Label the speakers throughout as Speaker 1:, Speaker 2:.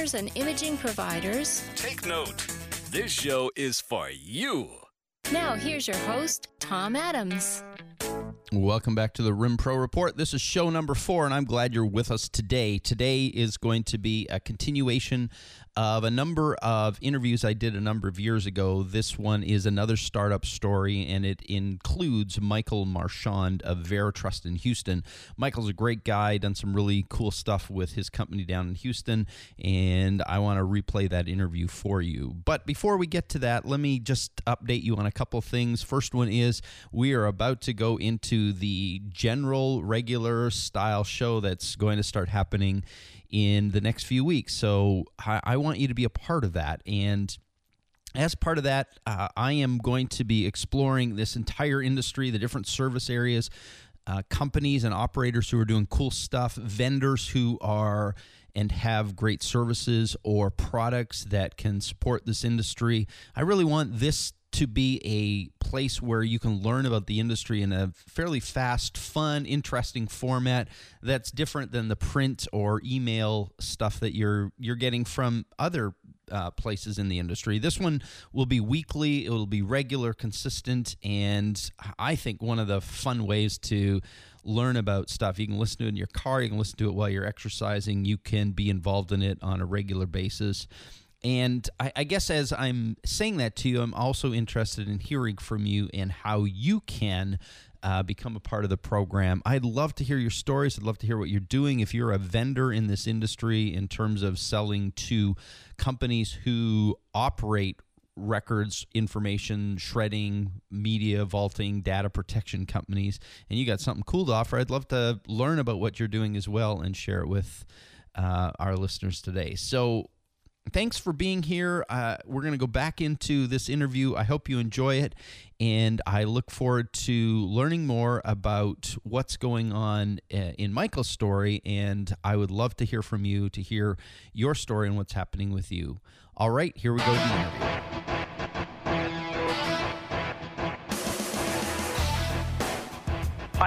Speaker 1: and imaging providers.
Speaker 2: Take note. This show is for you.
Speaker 1: Now, here's your host, Tom Adams.
Speaker 3: Welcome back to the RIM Pro Report. This is show number four, and I'm glad you're with us today. Today is going to be a continuation of a number of interviews I did a number of years ago. This one is another startup story, and it includes Michael Marchand of Veritrust in Houston. Michael's a great guy, done some really cool stuff with his company down in Houston, and I want to replay that interview for you. But before we get to that, let me just update you on a couple things. First one is we are about to go into the general, regular style show that's going to start happening in the next few weeks. So I, I want you to be a part of that. And as part of that, uh, I am going to be exploring this entire industry, the different service areas, uh, companies and operators who are doing cool stuff, vendors who are and have great services or products that can support this industry. I really want this to be a place where you can learn about the industry in a fairly fast, fun, interesting format that's different than the print or email stuff that you're you're getting from other uh, places in the industry. This one will be weekly, it will be regular, consistent, and I think one of the fun ways to learn about stuff. You can listen to it in your car, you can listen to it while you're exercising, you can be involved in it on a regular basis. And I, I guess as I'm saying that to you, I'm also interested in hearing from you and how you can uh, become a part of the program. I'd love to hear your stories. I'd love to hear what you're doing. If you're a vendor in this industry in terms of selling to companies who operate records, information, shredding, media, vaulting, data protection companies, and you got something cool to offer, I'd love to learn about what you're doing as well and share it with uh, our listeners today. So, thanks for being here. Uh, we're going to go back into this interview. I hope you enjoy it. And I look forward to learning more about what's going on uh, in Michael's story. And I would love to hear from you to hear your story and what's happening with you. All right, here we go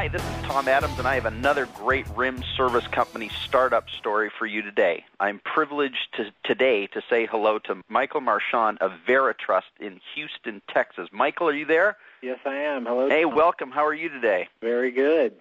Speaker 4: Hi, this is Tom Adams, and I have another great RIM service company startup story for you today. I'm privileged to, today to say hello to Michael Marchand of Veritrust in Houston, Texas. Michael, are you there?
Speaker 5: Yes, I am. Hello.
Speaker 4: Hey,
Speaker 5: Tom.
Speaker 4: welcome. How are you today?
Speaker 5: Very good.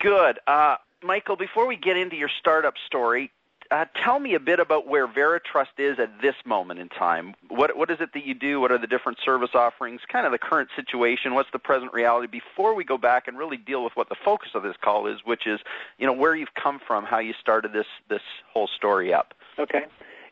Speaker 4: Good. Uh, Michael, before we get into your startup story, uh, tell me a bit about where Veritrust is at this moment in time. What what is it that you do? What are the different service offerings? Kind of the current situation. What's the present reality? Before we go back and really deal with what the focus of this call is, which is you know where you've come from, how you started this this whole story up.
Speaker 5: Okay.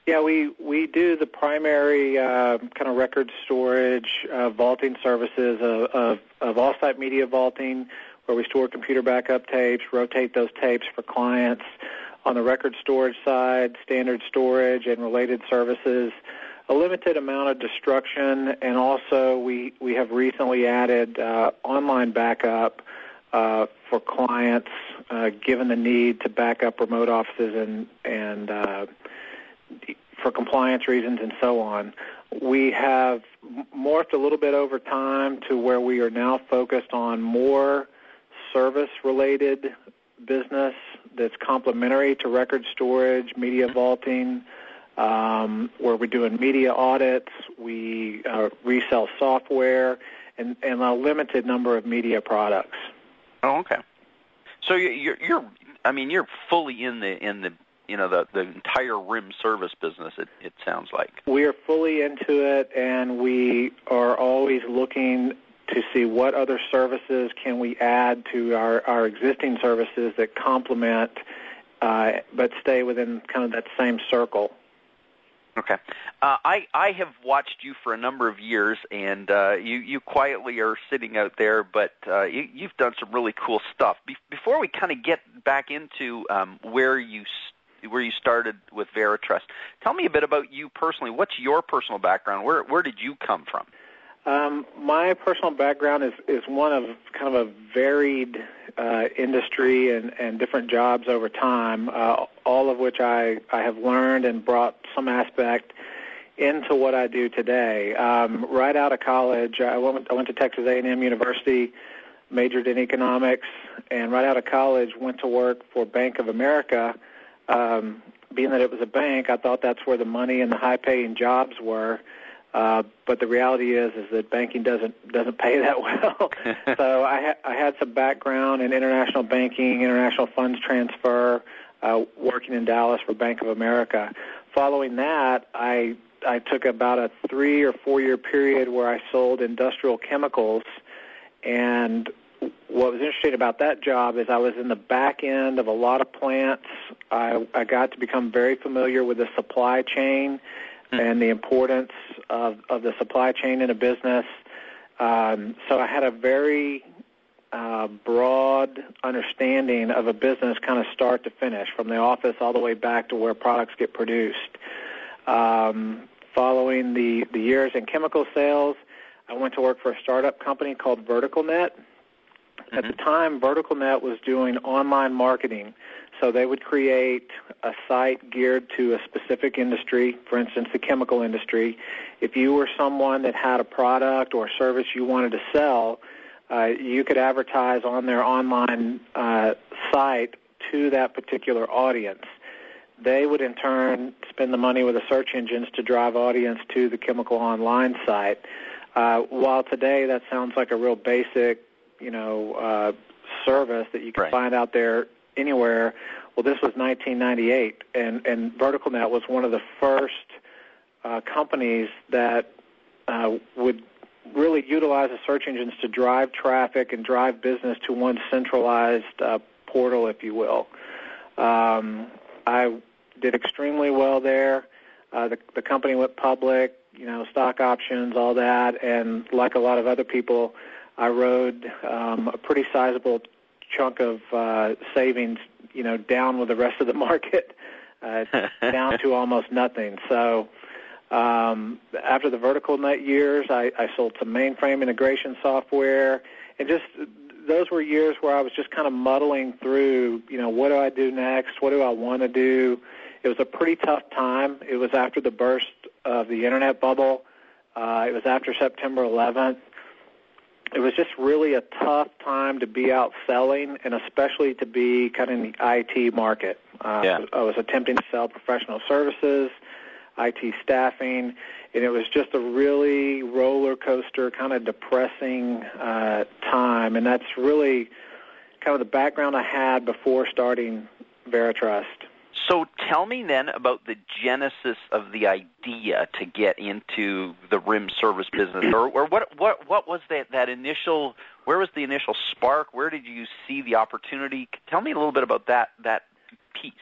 Speaker 5: Yeah, we we do the primary uh, kind of record storage, uh, vaulting services of, of of off-site media vaulting, where we store computer backup tapes, rotate those tapes for clients. On the record storage side, standard storage and related services, a limited amount of destruction, and also we we have recently added uh, online backup uh, for clients, uh, given the need to back up remote offices and and uh, for compliance reasons and so on. We have morphed a little bit over time to where we are now focused on more service-related business that's complementary to record storage, media vaulting, um, where we're doing media audits, we uh, resell software, and, and a limited number of media products.
Speaker 4: Oh, okay. So you- you're you're I mean you're fully in the in the you know the the entire RIM service business. It it sounds like.
Speaker 5: We are fully into it, and we are always looking to see what other services can we add to our, our existing services that complement, uh, but stay within kind of that same circle.
Speaker 4: Okay. Uh, I I have watched you for a number of years, and uh, you you quietly are sitting out there, but uh, you, you've done some really cool stuff. Be- before we kind of get back into um, where you
Speaker 3: where you started with Veritrust. Tell me a bit about you personally. What's your personal background? Where where did you come from?
Speaker 5: Um, my personal background is, is one of kind of a varied uh, industry and, and different jobs over time, uh, all of which I, I have learned and brought some aspect into what I do today. Um, right out of college, I went, I went to Texas A&M University, majored in economics, and right out of college went to work for Bank of America. Um, being that it was a bank, I thought that's where the money and the high-paying jobs were. Uh, but the reality is is that banking doesn't doesn't pay that well. so I, ha- I had some background in international banking, international funds transfer, uh, working in Dallas for Bank of America. Following that, I I took about a three or four year period where I sold industrial chemicals, and what was interesting about that job is I was in the back end of a lot of plants. I, I got to become very familiar with the supply chain. And the importance of, of the supply chain in a business. Um, so I had a very uh, broad understanding of a business kind of start to finish, from the office all the way back to where products get produced. Um, following the, the years in chemical sales, I went to work for a startup company called VerticalNet. Mm-hmm. At the time, VerticalNet was doing online marketing so they would create a site geared to a specific industry, for instance, the chemical industry. If you were someone that had a product or service you wanted to sell, uh, you could advertise on their online uh, site to that particular audience. They would in turn spend the money with the search engines to drive audience to the chemical online site. Uh, while today that sounds like a real basic, you know, uh, service that you can
Speaker 3: right.
Speaker 5: find out there anywhere. Well, this was 1998, and and VerticalNet was one of the first uh, companies that uh, would really utilize the search engines to drive traffic and drive business to one centralized uh, portal, if you will. Um, I did extremely well there. Uh, the, the company went public, you know, stock options, all that, and like a lot of other people, I rode um, a pretty sizable chunk of uh, savings, you know, down with the rest of the market, uh, down to almost nothing. So um, after the VerticalNet years, I, I sold some mainframe integration software, and just those were years where I was just kind of muddling through, you know, what do I do next? What do I want to do? It was a pretty tough time. It was after the burst of the internet bubble. Uh, it was after September 11th it was just really a tough time to be out selling and especially to be kind of in the IT market.
Speaker 3: Uh, yeah.
Speaker 5: I was attempting to sell professional services, IT staffing, and it was just a really roller coaster, kind of depressing uh, time. And that's really kind of the background I had before starting Veritrust.
Speaker 3: So tell me then about the genesis of the idea to get into the RIM service business, or, or what what what was that that initial? Where was the initial spark? Where did you see the opportunity? Tell me a little bit about that that piece.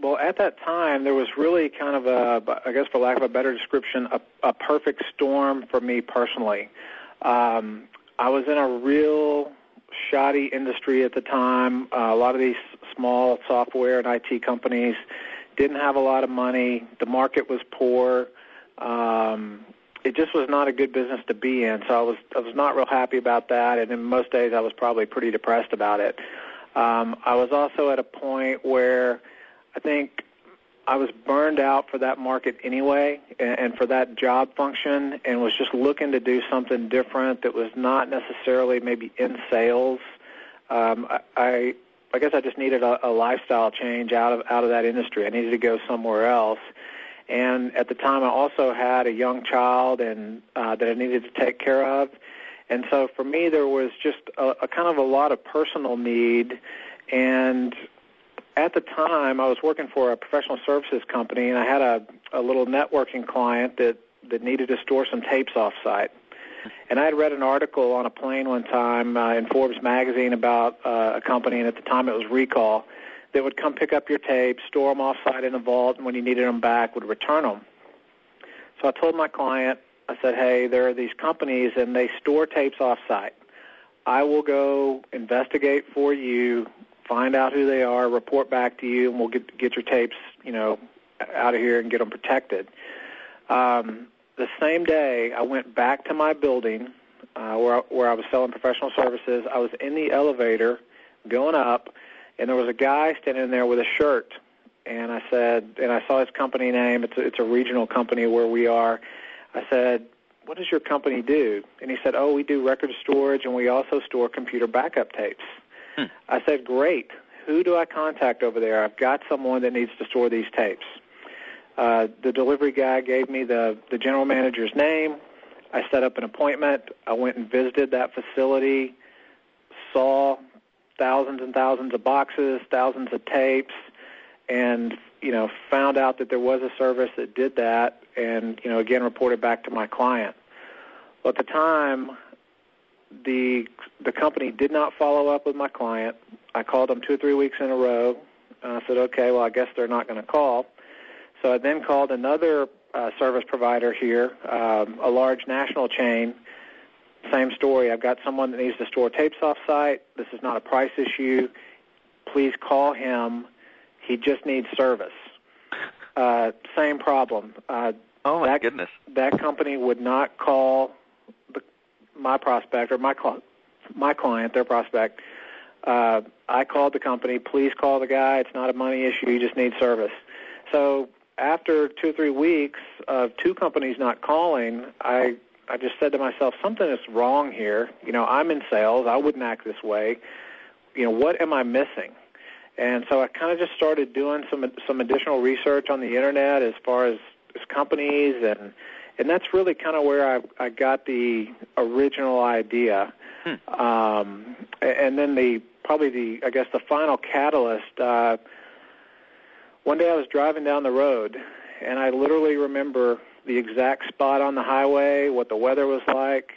Speaker 5: Well, at that time, there was really kind of a, I guess, for lack of a better description, a, a perfect storm for me personally. Um, I was in a real shoddy industry at the time. Uh, a lot of these small software and IT companies didn't have a lot of money. The market was poor. Um, it just was not a good business to be in. So I was I was not real happy about that, and in most days I was probably pretty depressed about it. Um, I was also at a point where I think I was burned out for that market anyway, and, and for that job function, and was just looking to do something different that was not necessarily maybe in sales. Um, I, I I guess I just needed a, a lifestyle change out of out of that industry. I needed to go somewhere else. And at the time, I also had a young child and uh, that I needed to take care of. And so for me, there was just a, a kind of a lot of personal need. And at the time, I was working for a professional services company, and I had a, a little networking client that that needed to store some tapes offsite. And I had read an article on a plane one time uh, in Forbes magazine about uh, a company, and at the time it was Recall, that would come pick up your tapes, store them offsite in a vault, and when you needed them back, would return them. So I told my client, I said, hey, there are these companies, and they store tapes offsite. I will go investigate for you find out who they are, report back to you, and we'll get get your tapes, you know, out of here and get them protected. Um, the same day, I went back to my building uh, where where I was selling professional services. I was in the elevator going up, and there was a guy standing there with a shirt. And I said, and I saw his company name. It's a, it's a regional company where we are. I said, what does your company do? And he said, oh, we do record storage and we also store computer backup tapes. Hmm. I said, great. Who do I contact over there? I've got someone that needs to store these tapes. Uh, the delivery guy gave me the, the general manager's name. I set up an appointment. I went and visited that facility, saw thousands and thousands of boxes, thousands of tapes, and you know found out that there was a service that did that, and you know again reported back to my client. Well, at the time, the the company did not follow up with my client. I called them two or three weeks in a row. And I said, okay, well, I guess they're not going to call. So I then called another uh, service provider here, um, a large national chain. Same story. I've got someone that needs to store tapes off site. This is not a price issue. Please call him. He just needs service. Uh, same problem. Uh,
Speaker 3: oh my
Speaker 5: that,
Speaker 3: goodness!
Speaker 5: That company would not call my prospect or my cl- my client, their prospect. Uh, I called the company. Please call the guy. It's not a money issue. You just need service. So after two or three weeks of two companies not calling, I I just said to myself, something is wrong here. You know, I'm in sales. I wouldn't act this way. You know, what am I missing? And so I kind of just started doing some some additional research on the internet as far as, as companies and and that's really kind of where I I got the original idea. Hmm. Um, and then the probably the I guess the final catalyst. Uh, one day I was driving down the road, and I literally remember the exact spot on the highway, what the weather was like.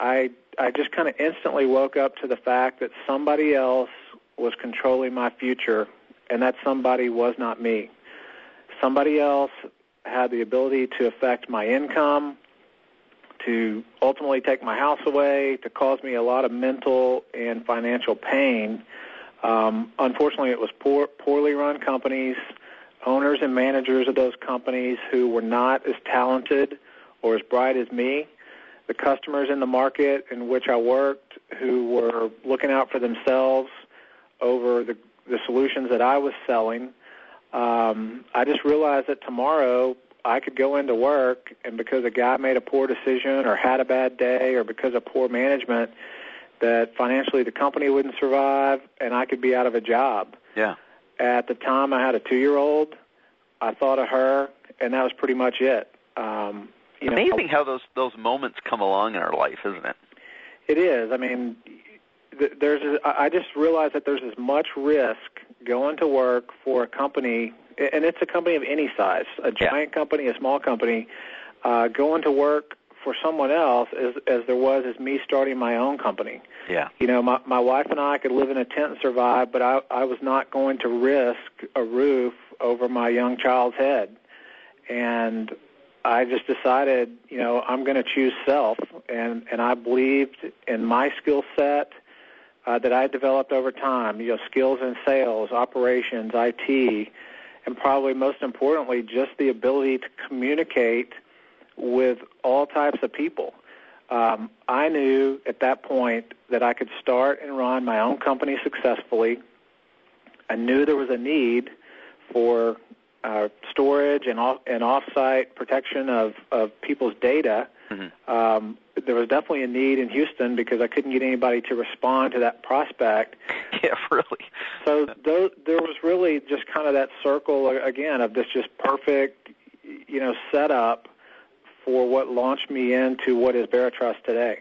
Speaker 5: I I just kind of instantly woke up to the fact that somebody else was controlling my future, and that somebody was not me. Somebody else had the ability to affect my income, to ultimately take my house away, to cause me a lot of mental and financial pain um, unfortunately, it was poor, poorly run companies, owners and managers of those companies who were not as talented or as bright as me. The customers in the market in which I worked who were looking out for themselves over the, the solutions that I was selling. Um, I just realized that tomorrow I could go into work, and because a guy made a poor decision or had a bad day or because of poor management, that financially the company wouldn't survive and I could be out of a job.
Speaker 3: Yeah.
Speaker 5: At the time, I had a two-year-old. I thought of her, and that was pretty much it. Um, you
Speaker 3: Amazing
Speaker 5: know,
Speaker 3: how those those moments come along in our life, isn't it?
Speaker 5: It is. I mean, there's. A, I just realized that there's as much risk going to work for a company, and it's a company of any size, a giant yeah. company, a small company, uh, going to work for someone else as as there was as me starting my own company.
Speaker 3: Yeah.
Speaker 5: You know, my my wife and I could live in a tent and survive, but I I was not going to risk a roof over my young child's head. And I just decided, you know, I'm going to choose self and and I believed in my skill set uh, that I developed over time, you know, skills in sales, operations, IT, and probably most importantly, just the ability to communicate with all types of people. Um, I knew at that point that I could start and run my own company successfully. I knew there was a need for uh, storage and off and offsite protection of of people's data. Mm-hmm. Um, there was definitely a need in Houston because I couldn't get anybody to respond to that prospect.
Speaker 3: Yeah, really.
Speaker 5: So th- there was really just kind of that circle again of this just perfect, you know, setup for what launched me into what is Veritrust today.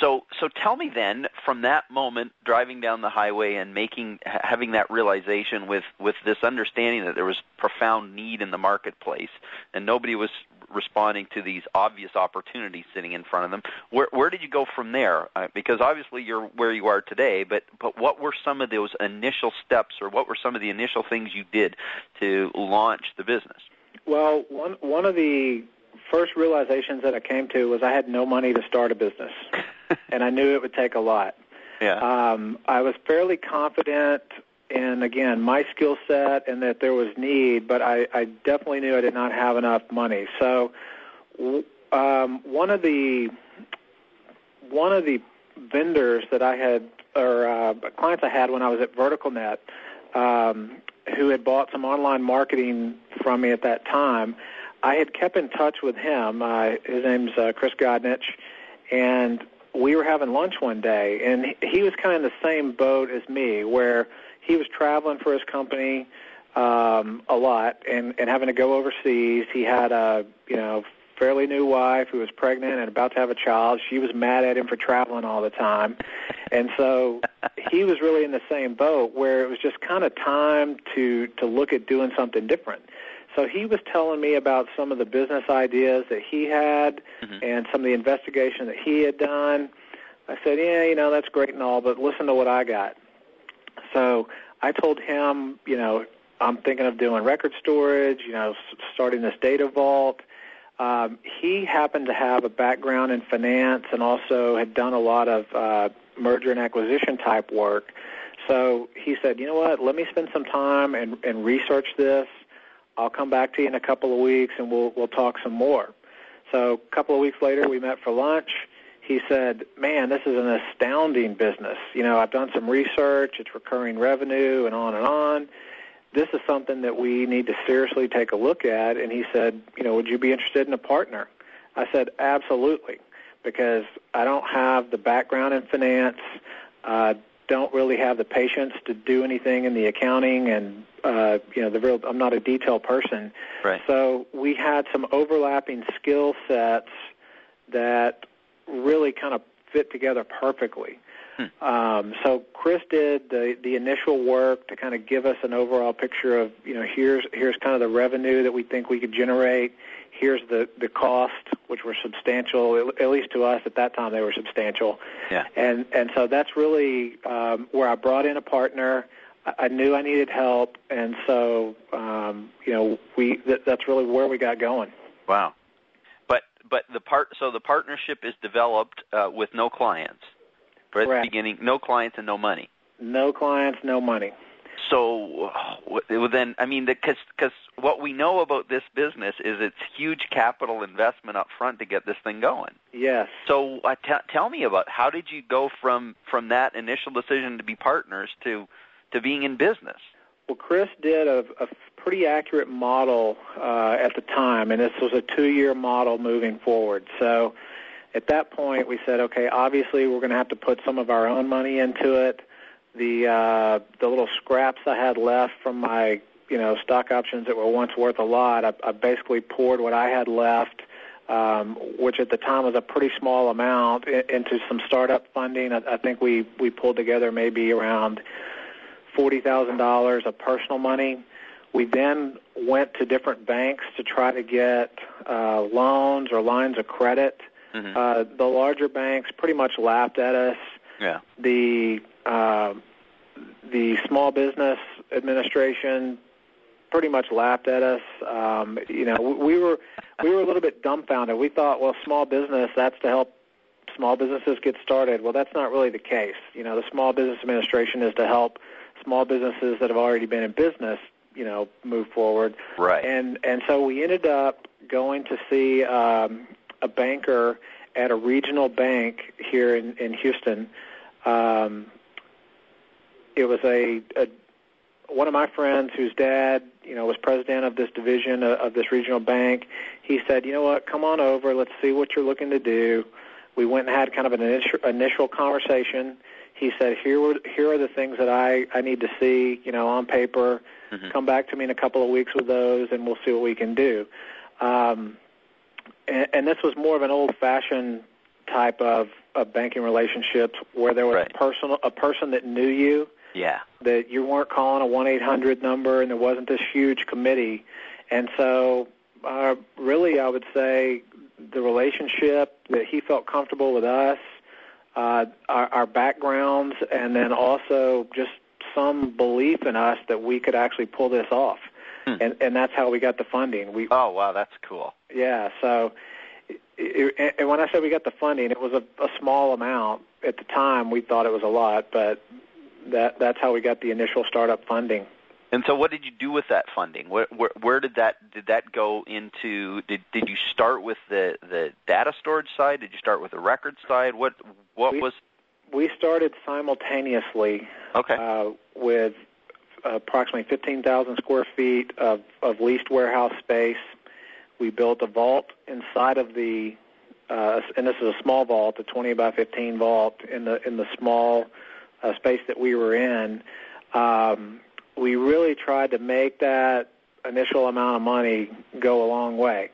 Speaker 3: So, so tell me then, from that moment, driving down the highway and making, having that realization with with this understanding that there was profound need in the marketplace, and nobody was responding to these obvious opportunities sitting in front of them. Where where did you go from there? Uh, because obviously you're where you are today, but but what were some of those initial steps, or what were some of the initial things you did to launch the business?
Speaker 5: Well, one one of the first realizations that I came to was I had no money to start a business, and I knew it would take a lot.
Speaker 3: Yeah.
Speaker 5: Um, I was fairly confident in again my skill set and that there was need, but I, I definitely knew I did not have enough money. So um, one of the one of the vendors that I had or uh, clients I had when I was at VerticalNet, um, who had bought some online marketing from me at that time, I had kept in touch with him. Uh, his name's uh, Chris Godnich, and we were having lunch one day, and he was kind of in the same boat as me, where he was traveling for his company um, a lot and and having to go overseas. He had a you know fairly new wife who was pregnant and about to have a child. She was mad at him for traveling all the time. And so he was really in the same boat where it was just kind of time to to look at doing something different. So he was telling me about some of the business ideas that he had mm-hmm. and some of the investigation that he had done. I said, "Yeah, you know, that's great and all, but listen to what I got." So I told him, you know, I'm thinking of doing record storage, you know, starting this data vault. Um, he happened to have a background in finance and also had done a lot of uh, merger and acquisition type work. So he said, you know what, let me spend some time and, and research this. I'll come back to you in a couple of weeks and we'll, we'll talk some more. So a couple of weeks later, we met for lunch he said, "Man, this is an astounding business. You know, I've done some research. It's recurring revenue, and on and on. This is something that we need to seriously take a look at." And he said, "You know, would you be interested in a partner?" I said, "Absolutely." Because I don't have the background in finance, uh, don't really have the patience to do anything in the accounting, and uh, you know, the real. I'm not a detail person.
Speaker 3: Right.
Speaker 5: So we had some overlapping skill sets that really kind of fit together perfectly. Hmm. Um, so Chris did the the initial work to kind of give us an overall picture of you know here's here's kind of the revenue that we think we could generate. Here's the the cost, which were substantial, at least to us at that time they were substantial.
Speaker 3: Yeah.
Speaker 5: And and so that's really um, where I brought in a partner. I knew I needed help, and so um, you know we that, that's really where we got going.
Speaker 3: Wow but the part so the partnership is developed uh, with no clients. At the beginning, no clients and no money.
Speaker 5: No clients, no money.
Speaker 3: So then, I mean, because because what we know about this business is it's huge capital investment up front to get this thing going.
Speaker 5: Yes.
Speaker 3: So uh, t- tell me about how did you go from from that initial decision to be partners to to being in business?
Speaker 5: Well, Chris did a, a pretty accurate model uh, at the time, and this was a two-year model moving forward. So at that point, we said, okay, obviously we're going to have to put some of our own money into it. The uh, the little scraps I had left from my you know stock options that were once worth a lot, I, I basically poured what I had left. Um, which at the time was a pretty small amount, into some startup funding. I, I think we we pulled together maybe around forty thousand dollars of personal money. We then went to different banks to try to get uh, loans or lines of credit. Mm-hmm. Uh, the larger banks pretty much laughed at us.
Speaker 3: Yeah.
Speaker 5: The uh, the small business administration pretty much laughed at us. Um, you know, we were we were a little bit dumbfounded. We thought, well, small business that's to help small businesses get started. Well, that's not really the case. You know, the Small Business Administration is to help small businesses that have already been in business, you know, move forward.
Speaker 3: Right.
Speaker 5: And and so we ended up going to see um, a banker at a regional bank here in in Houston. Um, it was a, a one of my friends whose dad, you know, was president of this division of, of this regional bank. He said, "You know what? Come on over. Let's see what you're looking to do." We went and had kind of an initial, initial conversation he said, "Here, were, here are the things that I I need to see, you know, on paper. Mm-hmm. Come back to me in a couple of weeks with those, and we'll see what we can do." Um, and, and this was more of an old-fashioned type of, of banking relationships where there was
Speaker 3: right.
Speaker 5: a personal a person that knew you.
Speaker 3: Yeah.
Speaker 5: That you weren't calling a one eight hundred number, and there wasn't this huge committee, and so uh, really, I would say the relationship that he felt comfortable with us uh, our, our backgrounds, and then also just some belief in us that we could actually pull this off. Hmm. And, and that's how we got the funding. We
Speaker 3: oh wow, that's cool.
Speaker 5: Yeah. So, it, and when I said we got the funding, it was a, a small amount, at the time we thought it was a lot, but that that's how we got the initial startup funding.
Speaker 3: And so, what did you do with that funding? Where, where, where did that did that go into? Did did you start with the the data storage side? Did you start with the record side? What what
Speaker 5: we,
Speaker 3: was?
Speaker 5: We started simultaneously.
Speaker 3: Okay.
Speaker 5: Uh, with approximately 15,000 square feet of, of leased warehouse space. We built a vault inside of the, uh, and this is a small vault, a 20 by 15 vault in the in the small uh, space that we were in. Um, we really tried to make that initial amount of money go a long way.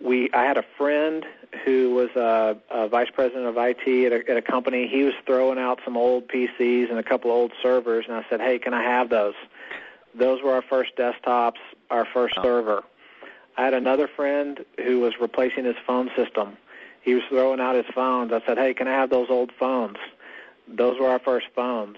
Speaker 5: We, I had a friend who was a, a vice president of IT at a, at a company. He was throwing out some old PCs and a couple of old servers, and I said, "Hey, can I have those?" Those were our first desktops, our first oh. server. I had another friend who was replacing his phone system. He was throwing out his phones. I said, "Hey, can I have those old phones?" Those were our first phones.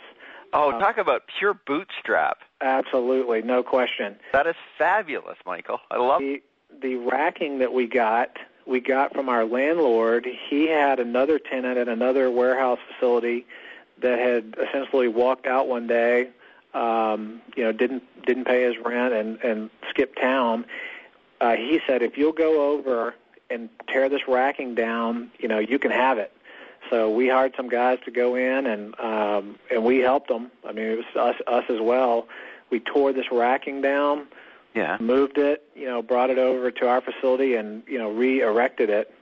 Speaker 3: Oh, uh, talk about pure bootstrap.
Speaker 5: Absolutely, no question.
Speaker 3: That is fabulous, Michael. I love
Speaker 5: the the racking that we got. We got from our landlord. He had another tenant at another warehouse facility that had essentially walked out one day. Um, you know, didn't didn't pay his rent and and skipped town. Uh, he said, if you'll go over and tear this racking down, you know, you can have it. So we hired some guys to go in and um, and we helped them. I mean, it was us us as well. We tore this racking down,
Speaker 3: yeah,
Speaker 5: moved it, you know, brought it over to our facility and you know re-erected it.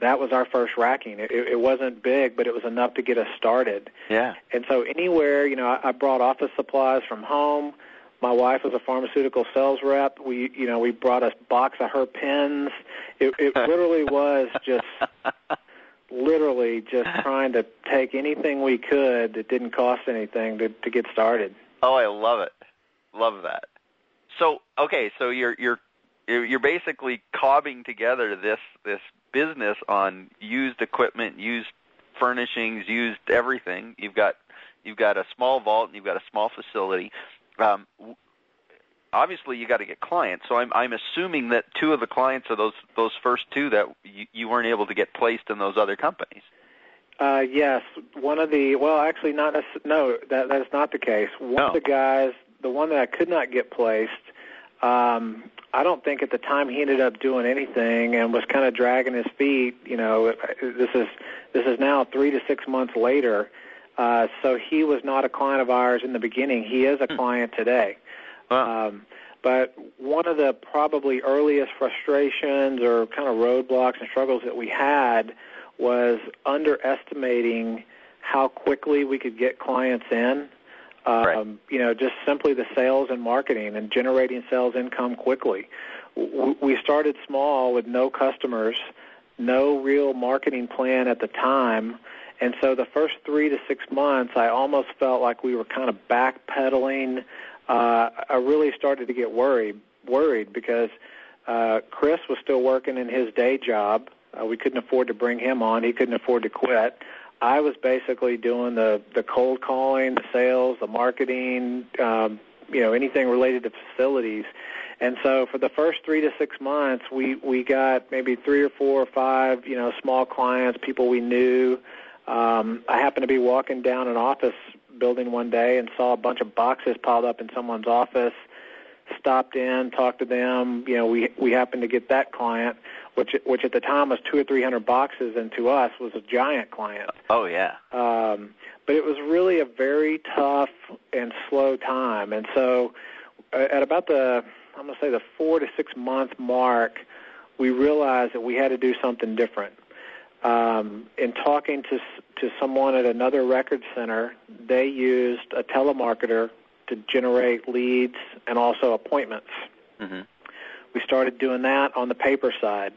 Speaker 5: That was our first racking. It, it wasn't big, but it was enough to get us started.
Speaker 3: Yeah.
Speaker 5: And so anywhere, you know, I, I brought office supplies from home. My wife was a pharmaceutical sales rep. We, you know, we brought a box of her pens. It, it literally was just literally just trying to take anything we could that didn't cost anything to, to get started.
Speaker 3: Oh, I love it. Love that. So, okay, so you're you're you're basically cobbing together this this business on used equipment, used furnishings, used everything. You've got you've got a small vault and you've got a small facility. Um, obviously you got to get clients. So I'm I'm assuming that two of the clients are those those first two that you, you weren't able to get placed in those other companies.
Speaker 5: Uh, yes, one of the well, actually, not no, that that is not the case. One
Speaker 3: no.
Speaker 5: of the guys, the one that I could not get placed, um, I don't think at the time he ended up doing anything and was kind of dragging his feet. You know, this is this is now three to six months later. Uh, so he was not a client of ours in the beginning. He is a hmm. client today.
Speaker 3: Wow.
Speaker 5: Um, but one of the probably earliest frustrations or kind of roadblocks and struggles that we had was underestimating how quickly we could get clients in.
Speaker 3: Um, right.
Speaker 5: You know, just simply the sales and marketing and generating sales income quickly. We started small with no customers, no real marketing plan at the time. And so the first three to six months, I almost felt like we were kind of backpedaling uh, I really started to get worried worried because uh, Chris was still working in his day job. Uh, we couldn't afford to bring him on. He couldn't afford to quit. I was basically doing the the cold calling, the sales, the marketing, um, you know, anything related to facilities. And so for the first three to six months, we we got maybe three or four or five, you know, small clients, people we knew. Um, I happened to be walking down an office building one day and saw a bunch of boxes piled up in someone's office. Stopped in, talked to them. You know, we we happened to get that client, which which at the time was two or three hundred boxes, and to us was a giant client.
Speaker 3: Oh yeah.
Speaker 5: Um, but it was really a very tough and slow time, and so at about the I'm going to say the four to six month mark, we realized that we had to do something different um, in talking to to someone at another record center, they used a telemarketer to generate leads and also appointments.
Speaker 3: Mm-hmm.
Speaker 5: We started doing that on the paper side.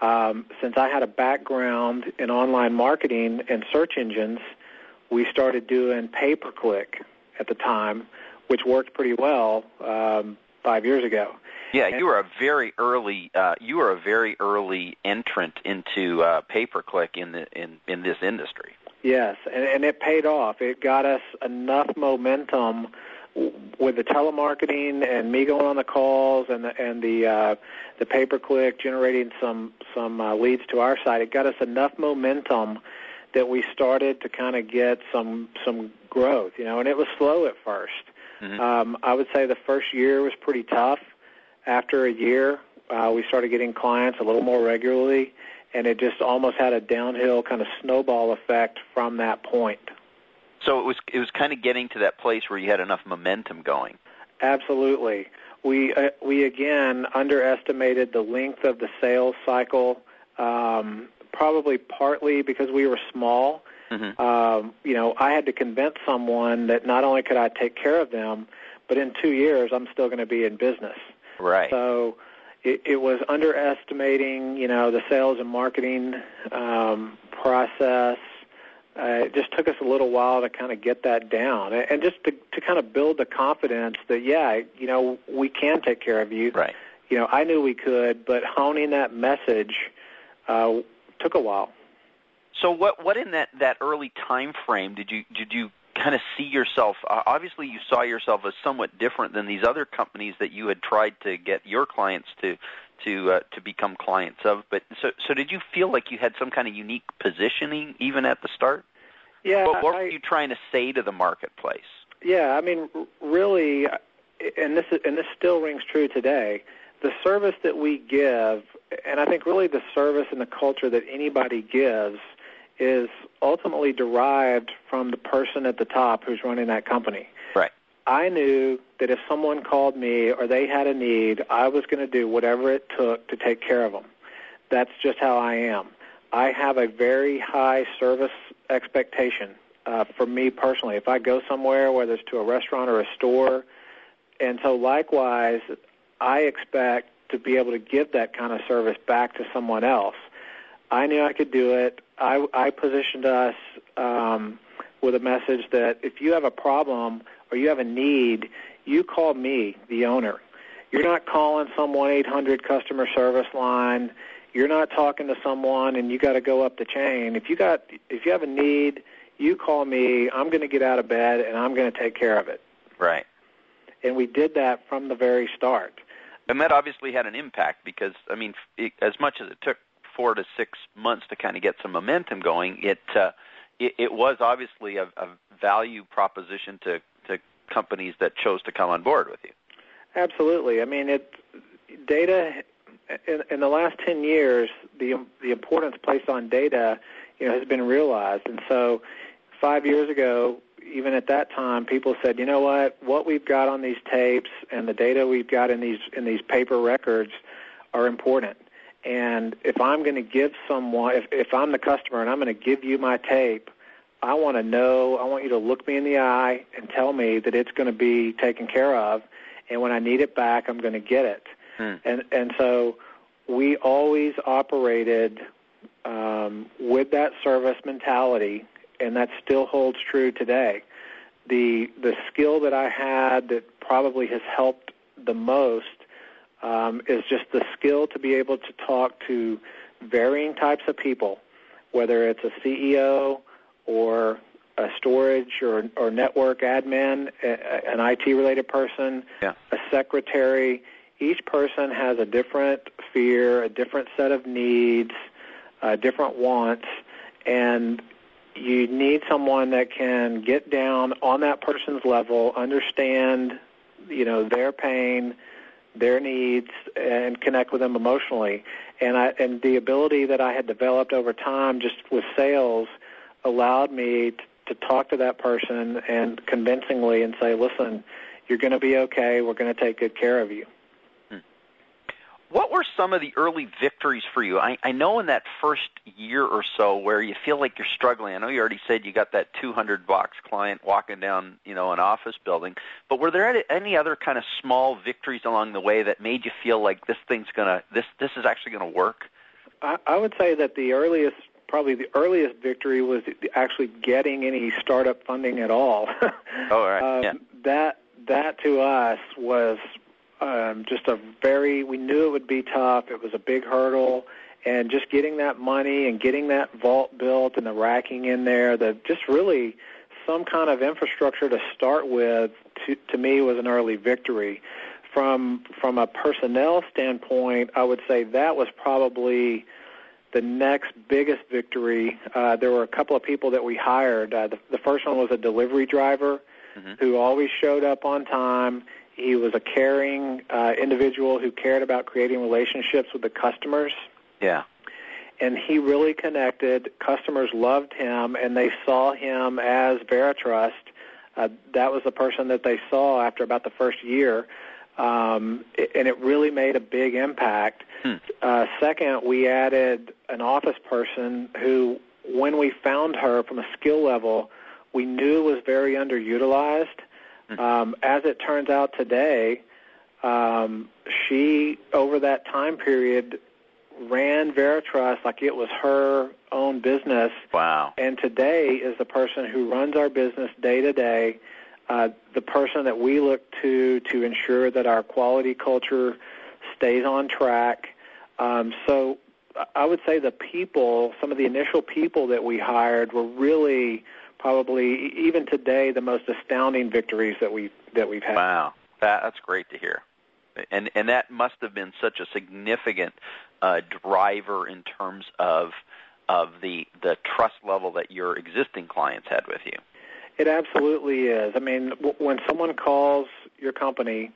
Speaker 5: Um, since I had a background in online marketing and search engines, we started doing pay per click at the time, which worked pretty well um, five years ago.
Speaker 3: Yeah, you were a very early uh, you were a very early entrant into uh, pay per click in the in in this industry.
Speaker 5: Yes, and, and it paid off. It got us enough momentum with the telemarketing and me going on the calls and the and the uh, the pay per click generating some some uh, leads to our site. It got us enough momentum that we started to kind of get some some growth, you know, and it was slow at 1st
Speaker 3: Mhm.
Speaker 5: Um, I would say the first year was pretty tough. After a year, uh, we started getting clients a little more regularly, and it just almost had a downhill kind of snowball effect from that point.
Speaker 3: So it was it was kind of getting to that place where you had enough momentum going.
Speaker 5: Absolutely. We uh, we again underestimated the length of the sales cycle, um, probably partly because we were small.
Speaker 3: Mm-hmm.
Speaker 5: Um, you know, I had to convince someone that not only could I take care of them, but in two years I'm still going to be in business.
Speaker 3: Right.
Speaker 5: So it, it was underestimating, you know, the sales and marketing um, process. Uh, it just took us a little while to kind of get that down, and and just to, to kind of build the confidence that yeah, you know, we can take care of you.
Speaker 3: Right.
Speaker 5: You know, I knew we could, but honing that message uh, took a while.
Speaker 3: So what what in that that early time frame did you did you kind of see yourself? Uh, obviously, you saw yourself as somewhat different than these other companies that you had tried to get your clients to to uh, to become clients of. But so so did you feel like you had some kind of unique positioning even at the start?
Speaker 5: Yeah,
Speaker 3: What, what
Speaker 5: I,
Speaker 3: were you trying to say to the marketplace?
Speaker 5: Yeah, I mean, really, and this is, and this still rings true today. The service that we give, and I think really the service and the culture that anybody gives, is ultimately derived from the person at the top who's running that company. I knew that if someone called me or they had a need, I was going to do whatever it took to take care of them. That's just how I am. I have a very high service expectation uh, for me personally. If I go somewhere, whether it's to a restaurant or a store, and so likewise, I expect to be able to give that kind of service back to someone else. I knew I could do it. I, I positioned us um, with a message that if you have a problem or you have a need, you call me, the owner. You're not calling some 1-800 customer service line. You're not talking to someone and you got to go up the chain. If you got if you have a need, you call me. I'm going to get out of bed and I'm going to take care of it.
Speaker 3: Right.
Speaker 5: And we did that from the very start.
Speaker 3: And that obviously had an impact because I mean, it, as much as it took four to six months to kind of get some momentum going, it uh, it, it was obviously a, a value proposition to companies that chose to come on board with you.
Speaker 5: Absolutely. I mean, it data in, in the last 10 years, the the importance placed on data, you know, has been realized. And so, five years ago, even at that time, people said, you know what, what we've got on these tapes and the data we've got in these in these paper records are important. And if I'm going to give someone, if, if I'm the customer and I'm going to give you my tape, I want to know, I want you to look me in the eye and tell me that it's going to be taken care of. And when I need it back, I'm going to get it.
Speaker 3: Hmm.
Speaker 5: And and so we always operated um, with that service mentality, and that still holds true today. The the skill that I had that probably has helped the most um, is just the skill to be able to talk to varying types of people, whether it's a CEO or a storage or, or network admin, a, an IT related person,
Speaker 3: Yeah.
Speaker 5: a secretary. Each person has a different fear, a different set of needs, uh, different wants, and you need someone that can get down on that person's level, understand, you know, their pain, their needs, and connect with them emotionally. And I and the ability that I had developed over time, just with sales, allowed me t- to talk to that person and convincingly and say, listen, you're going to be okay. We're going to take good care of you. Hmm.
Speaker 3: What were some of the early victories for you? I, I know in that first year or so where you feel like you're struggling. I know you already said you got that 200 box client walking down, you know, an office building. But were there any, any other kind of small victories along the way that made you feel like this thing's gonna this this is actually gonna work?
Speaker 5: I, I would say that the earliest, probably the earliest victory was actually getting any startup funding at all.
Speaker 3: Oh, right.
Speaker 5: Um,
Speaker 3: yeah.
Speaker 5: That that to us was um, just a very. We knew it would be tough. It was a big hurdle, and just getting that money and getting that vault built and the racking in there, the just really some kind of infrastructure to start with. To, to me, was an early victory. From from a personnel standpoint, I would say that was probably the next biggest victory, uh, there were a couple of people that we hired. Uh, the, the first one was a delivery driver mm-hmm. who always showed up on time. He was a caring uh, individual who cared about creating relationships with the customers.
Speaker 3: Yeah.
Speaker 5: And he really connected. Customers loved him, and they saw him as Veritrust. Uh, that was the person that they saw after about the first year um, and it really made a big impact. Hmm. Uh, second, we added an office person who, when we found her from a skill level, we knew was very underutilized. Hmm. Um, as it turns out today, um, she, over that time period, ran Veritrust like it was her own business.
Speaker 3: Wow.
Speaker 5: And today is the person who runs our business day to day uh, the person that we look to to ensure that our quality culture stays on track. Um, so I would say the people, some of the initial people that we hired were really probably even today the most astounding victories that we that we've had.
Speaker 3: Wow, that, that's great to hear, and and that must have been such a significant uh, driver in terms of of the the trust level that your existing clients had with you.
Speaker 5: It absolutely is. I mean, w- when someone calls your company,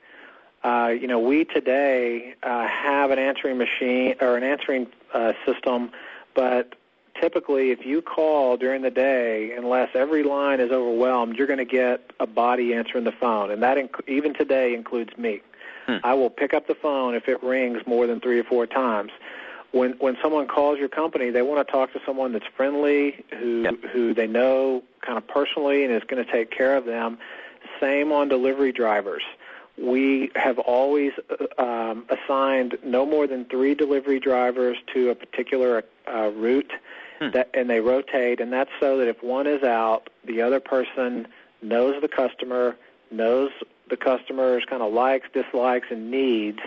Speaker 5: uh, you know, we today uh, have an answering machine or an answering uh, system, but typically, if you call during the day, unless every line is overwhelmed, you're going to get a body answering the phone, and that inc- even today includes me. Hmm. I will pick up the phone if it rings more than three or four times when when someone calls your company, they want to talk to someone that's friendly, who yep. who they know kind of personally, and is going to take care of them. Same on delivery drivers. We have always uh, um, assigned no more than three delivery drivers to a particular uh, route, hmm. that, and they rotate. And that's so that if one is out, the other person knows the customer, knows the customer's kind of likes, dislikes, and needs,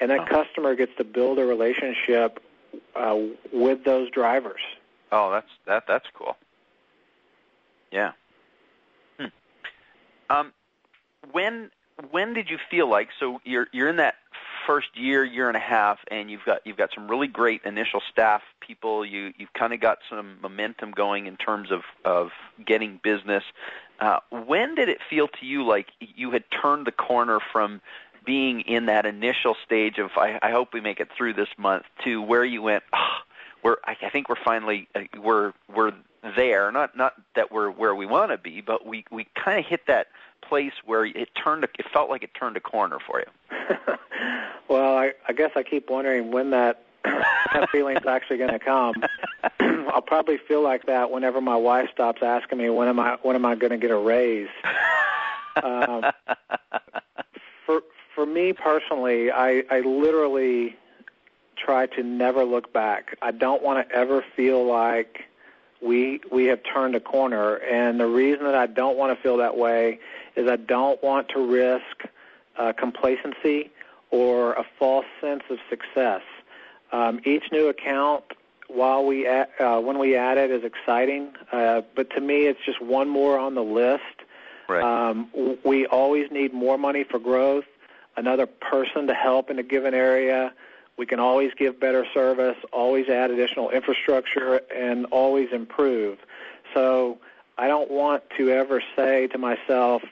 Speaker 5: and that oh. customer gets to build a relationship uh, with those drivers.
Speaker 3: Oh, that's that that's cool. Yeah. Hmm. Um, when when did you feel like so you're you're in that first year year and a half and you've got you've got some really great initial staff people you you've kind of got some momentum going in terms of of getting business uh, when did it feel to you like you had turned the corner from being in that initial stage of I, I hope we make it through this month to where you went. Oh, we're I, I think we're finally uh, we're we're there. Not not that we're where we want to be, but we we kind of hit that place where it turned. It felt like it turned a corner for you.
Speaker 5: well, I, I guess I keep wondering when that that feeling's actually going to come. I'll probably feel like that whenever my wife stops asking me when am I when am I going to get a raise. Um, for for me personally, I, I literally try to never look back. I don't want to ever feel like we we have turned a corner, and the reason that I don't want to feel that way is I don't want to risk uh, complacency or a false sense of success. Um, each new account, while we add, uh, when we add it, is exciting, uh, but to me, it's just one more on the list.
Speaker 3: Right.
Speaker 5: Um, we always need more money for growth another person to help in a given area. We can always give better service, always add additional infrastructure, and always improve. So I don't want to ever say to myself,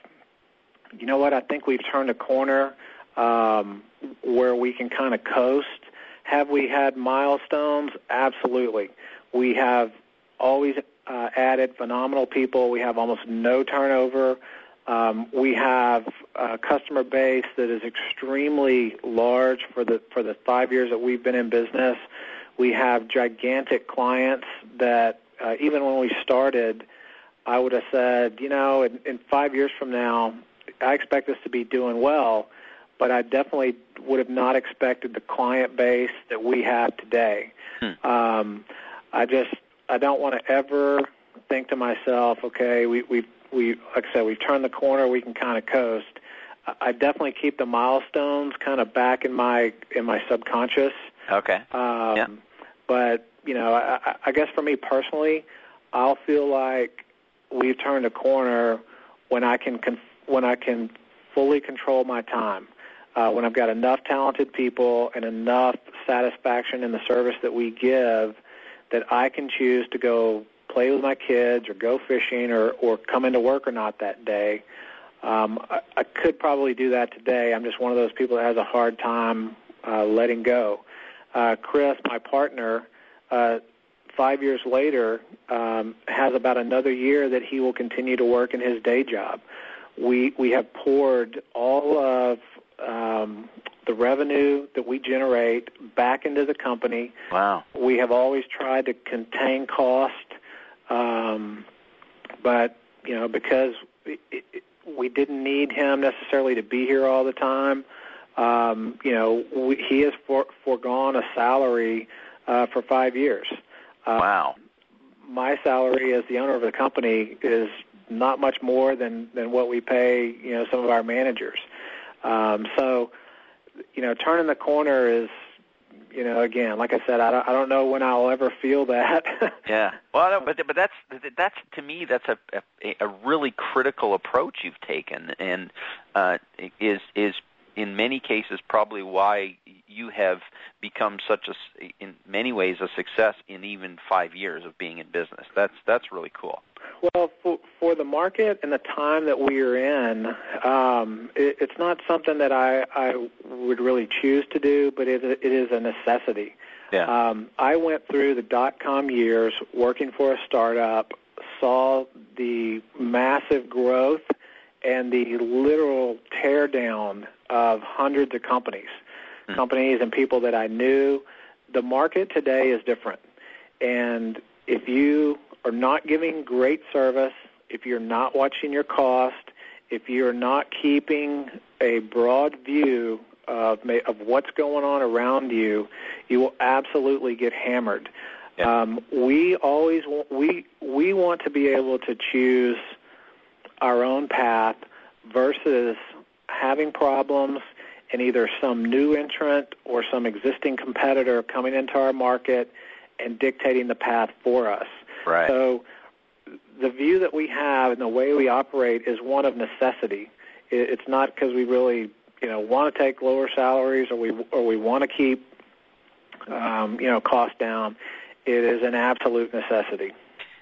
Speaker 5: you know what, I think we've turned a corner um, where we can kind of coast. Have we had milestones? Absolutely. We have always uh, added phenomenal people. We have almost no turnover. Um, we have a customer base that is extremely large for the for the five years that we've been in business. We have gigantic clients that uh, even when we started, I would have said, you know, in, in five years from now, I expect us to be doing well, but I definitely would have not expected the client base that we have today. Hmm. Um, I just I don't want to ever think to myself, okay, we, we've we like I said, we've turned the corner. We can kind of coast. I definitely keep the milestones kind of back in my in my subconscious.
Speaker 3: Okay.
Speaker 5: Um, yeah. But you know, I, I guess for me personally, I'll feel like we've turned a corner when I can con- when I can fully control my time. Uh, when I've got enough talented people and enough satisfaction in the service that we give, that I can choose to go play with my kids or go fishing or or come into work or not that day. Um, I, I could probably do that today. I'm just one of those people that has a hard time uh, letting go. Uh, Chris, my partner, uh, five years later, um, has about another year that he will continue to work in his day job. We we have poured all of um, the revenue that we generate back into the company.
Speaker 3: Wow.
Speaker 5: We have always tried to contain cost, um, but you know because it, it, we didn't need him necessarily to be here all the time. Um, you know, we, he has for, foregone a salary uh, for five years.
Speaker 3: Uh, wow.
Speaker 5: My salary as the owner of the company is not much more than than what we pay, you know, some of our managers. Um, so, you know, turning the corner is, you know, again, like I said, I don't, I don't know when I'll ever feel that.
Speaker 3: yeah. Well, but but that's that's to me that's a a, a really critical approach you've taken, and uh, is is in many cases probably why you have become such a in many ways a success in even five years of being in business. That's that's really cool.
Speaker 5: Well, for, for the market and the time that we are in, um, it, it's not something that I, I would really choose to do, but it, it is a necessity.
Speaker 3: Yeah.
Speaker 5: Um, I went through the dot com years working for a startup, saw the massive growth and the literal tear down of hundreds of companies, mm. companies and people that I knew. The market today is different. And if you are not giving great service, if you're not watching your cost, if you're not keeping a broad view of of what's going on around you, you will absolutely get hammered.
Speaker 3: Yeah.
Speaker 5: Um, we always we we want to be able to choose our own path versus having problems and either some new entrant or some existing competitor coming into our market and dictating the path for us.
Speaker 3: Right.
Speaker 5: So the view that we have and the way we operate is one of necessity. It's not because we really, you know, want to take lower salaries or we or we want to keep, um, you know, costs down. It is an absolute necessity.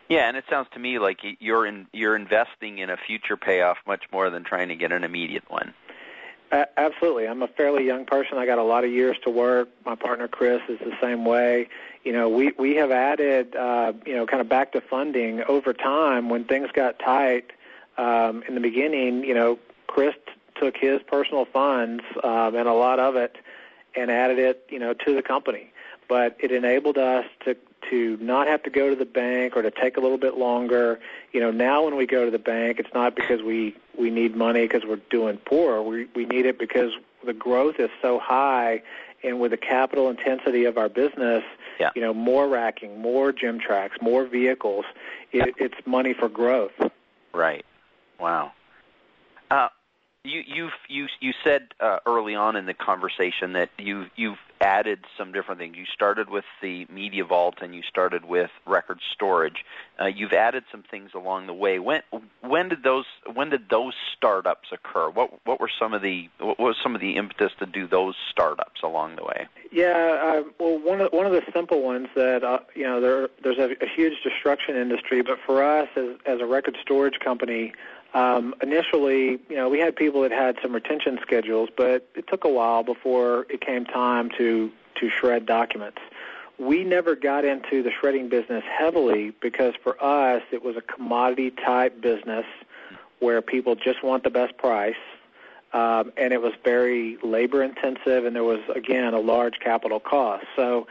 Speaker 3: Yeah, and it sounds to me like you're in, you're investing in a future payoff much more than trying to get an immediate one.
Speaker 5: Uh, absolutely. I'm a fairly young person. I got a lot of years to work. My partner Chris is the same way. You know, we we have added, uh, you know, kind of back to funding over time when things got tight. Um, in the beginning, you know, Chris t- took his personal funds um, and a lot of it and added it, you know, to the company. But it enabled us to to not have to go to the bank or to take a little bit longer. You know, now when we go to the bank, it's not because we we need money because we're doing poor. We we need it because the growth is so high, and with the capital intensity of our business,
Speaker 3: yeah.
Speaker 5: you know, more racking, more gym tracks, more vehicles. It, it's money for growth.
Speaker 3: Right. Wow. Uh, you you've you you said uh, early on in the conversation that you you've added some different things. You started with the media vault and you started with record storage. Uh, you've added some things along the way. When when did those when did those startups occur? What what were some of the what was some of the impetus to do those startups along the way?
Speaker 5: Yeah, uh, well, one of one of the simple ones that uh, you know there there's a, a huge destruction industry, but for us as as a record storage company. Um, initially, you know, we had people that had some retention schedules, but it took a while before it came time to to shred documents. We never got into the shredding business heavily because for us it was a commodity type business where people just want the best price, um, and it was very labor intensive, and there was again a large capital cost. So,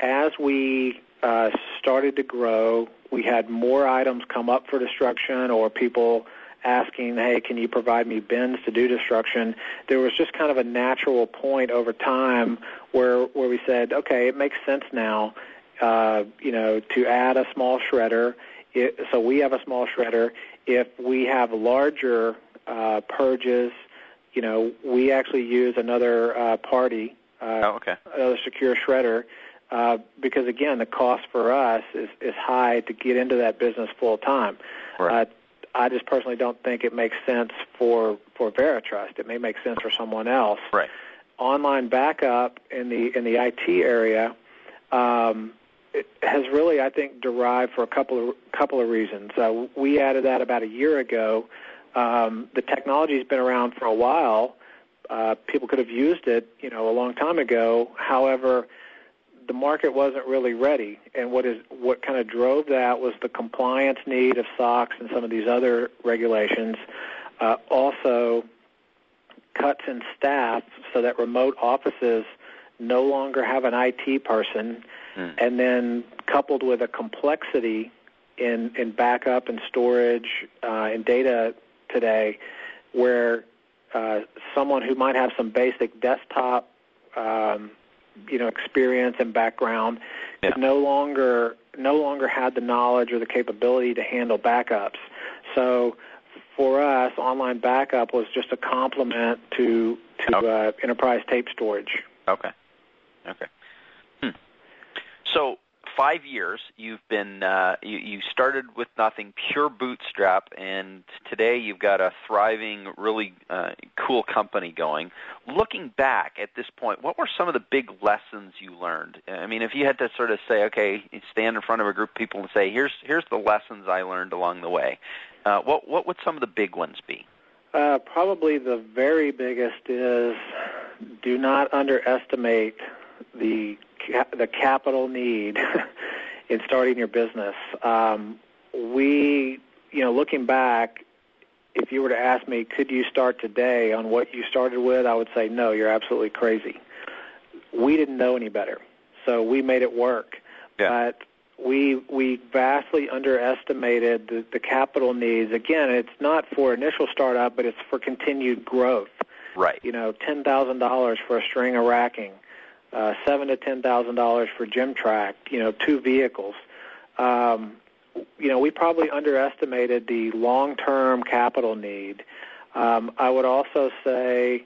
Speaker 5: as we uh, started to grow, we had more items come up for destruction, or people asking, hey, can you provide me bins to do destruction? There was just kind of a natural point over time where where we said, okay, it makes sense now, uh, you know, to add a small shredder. It, so we have a small shredder. If we have larger uh, purges, you know, we actually use another uh, party, uh,
Speaker 3: oh, okay.
Speaker 5: another secure shredder. Uh, because again, the cost for us is, is high to get into that business full time.
Speaker 3: Right.
Speaker 5: Uh, I just personally don't think it makes sense for for Veritrust. It may make sense for someone else.
Speaker 3: Right.
Speaker 5: Online backup in the in the IT area, um, has really, I think, derived for a couple of couple of reasons. Uh, we added that about a year ago. Um, the technology's been around for a while. Uh, people could have used it, you know, a long time ago. However, the market wasn't really ready, and what is what kind of drove that was the compliance need of SOX and some of these other regulations. Uh, also, cuts in staff so that remote offices no longer have an IT person, mm. and then coupled with a complexity in in backup and storage uh, and data today, where uh, someone who might have some basic desktop um, you know experience and background yeah. no longer no longer had the knowledge or the capability to handle backups. So for us, online backup was just a complement to to okay. uh, enterprise tape storage.
Speaker 3: Okay. Okay. Hmm. So five years you've been uh, you, you started with nothing pure bootstrap and today you've got a thriving really uh, cool company going. Looking back at this point what were some of the big lessons you learned? I mean if you had to sort of say okay stand in front of a group of people and say here's here's the lessons i learned along the way uh, what what would some of the big ones be?
Speaker 5: Uh, probably the very biggest is do not underestimate the the capital need in starting your business. Um, we, you know, looking back, if you were to ask me, could you start today on what you started with, I would say no. You're absolutely crazy. We didn't know any better, so we made it work. Yeah. But we we vastly underestimated the, the capital needs. Again, it's not for initial startup, but it's for continued growth.
Speaker 3: Right.
Speaker 5: You know, ten thousand dollars for a string of racking uh, seven to ten thousand dollars for GemTrack. You know, two vehicles. Um, you know, we probably underestimated the long-term capital need. Um, I would also say,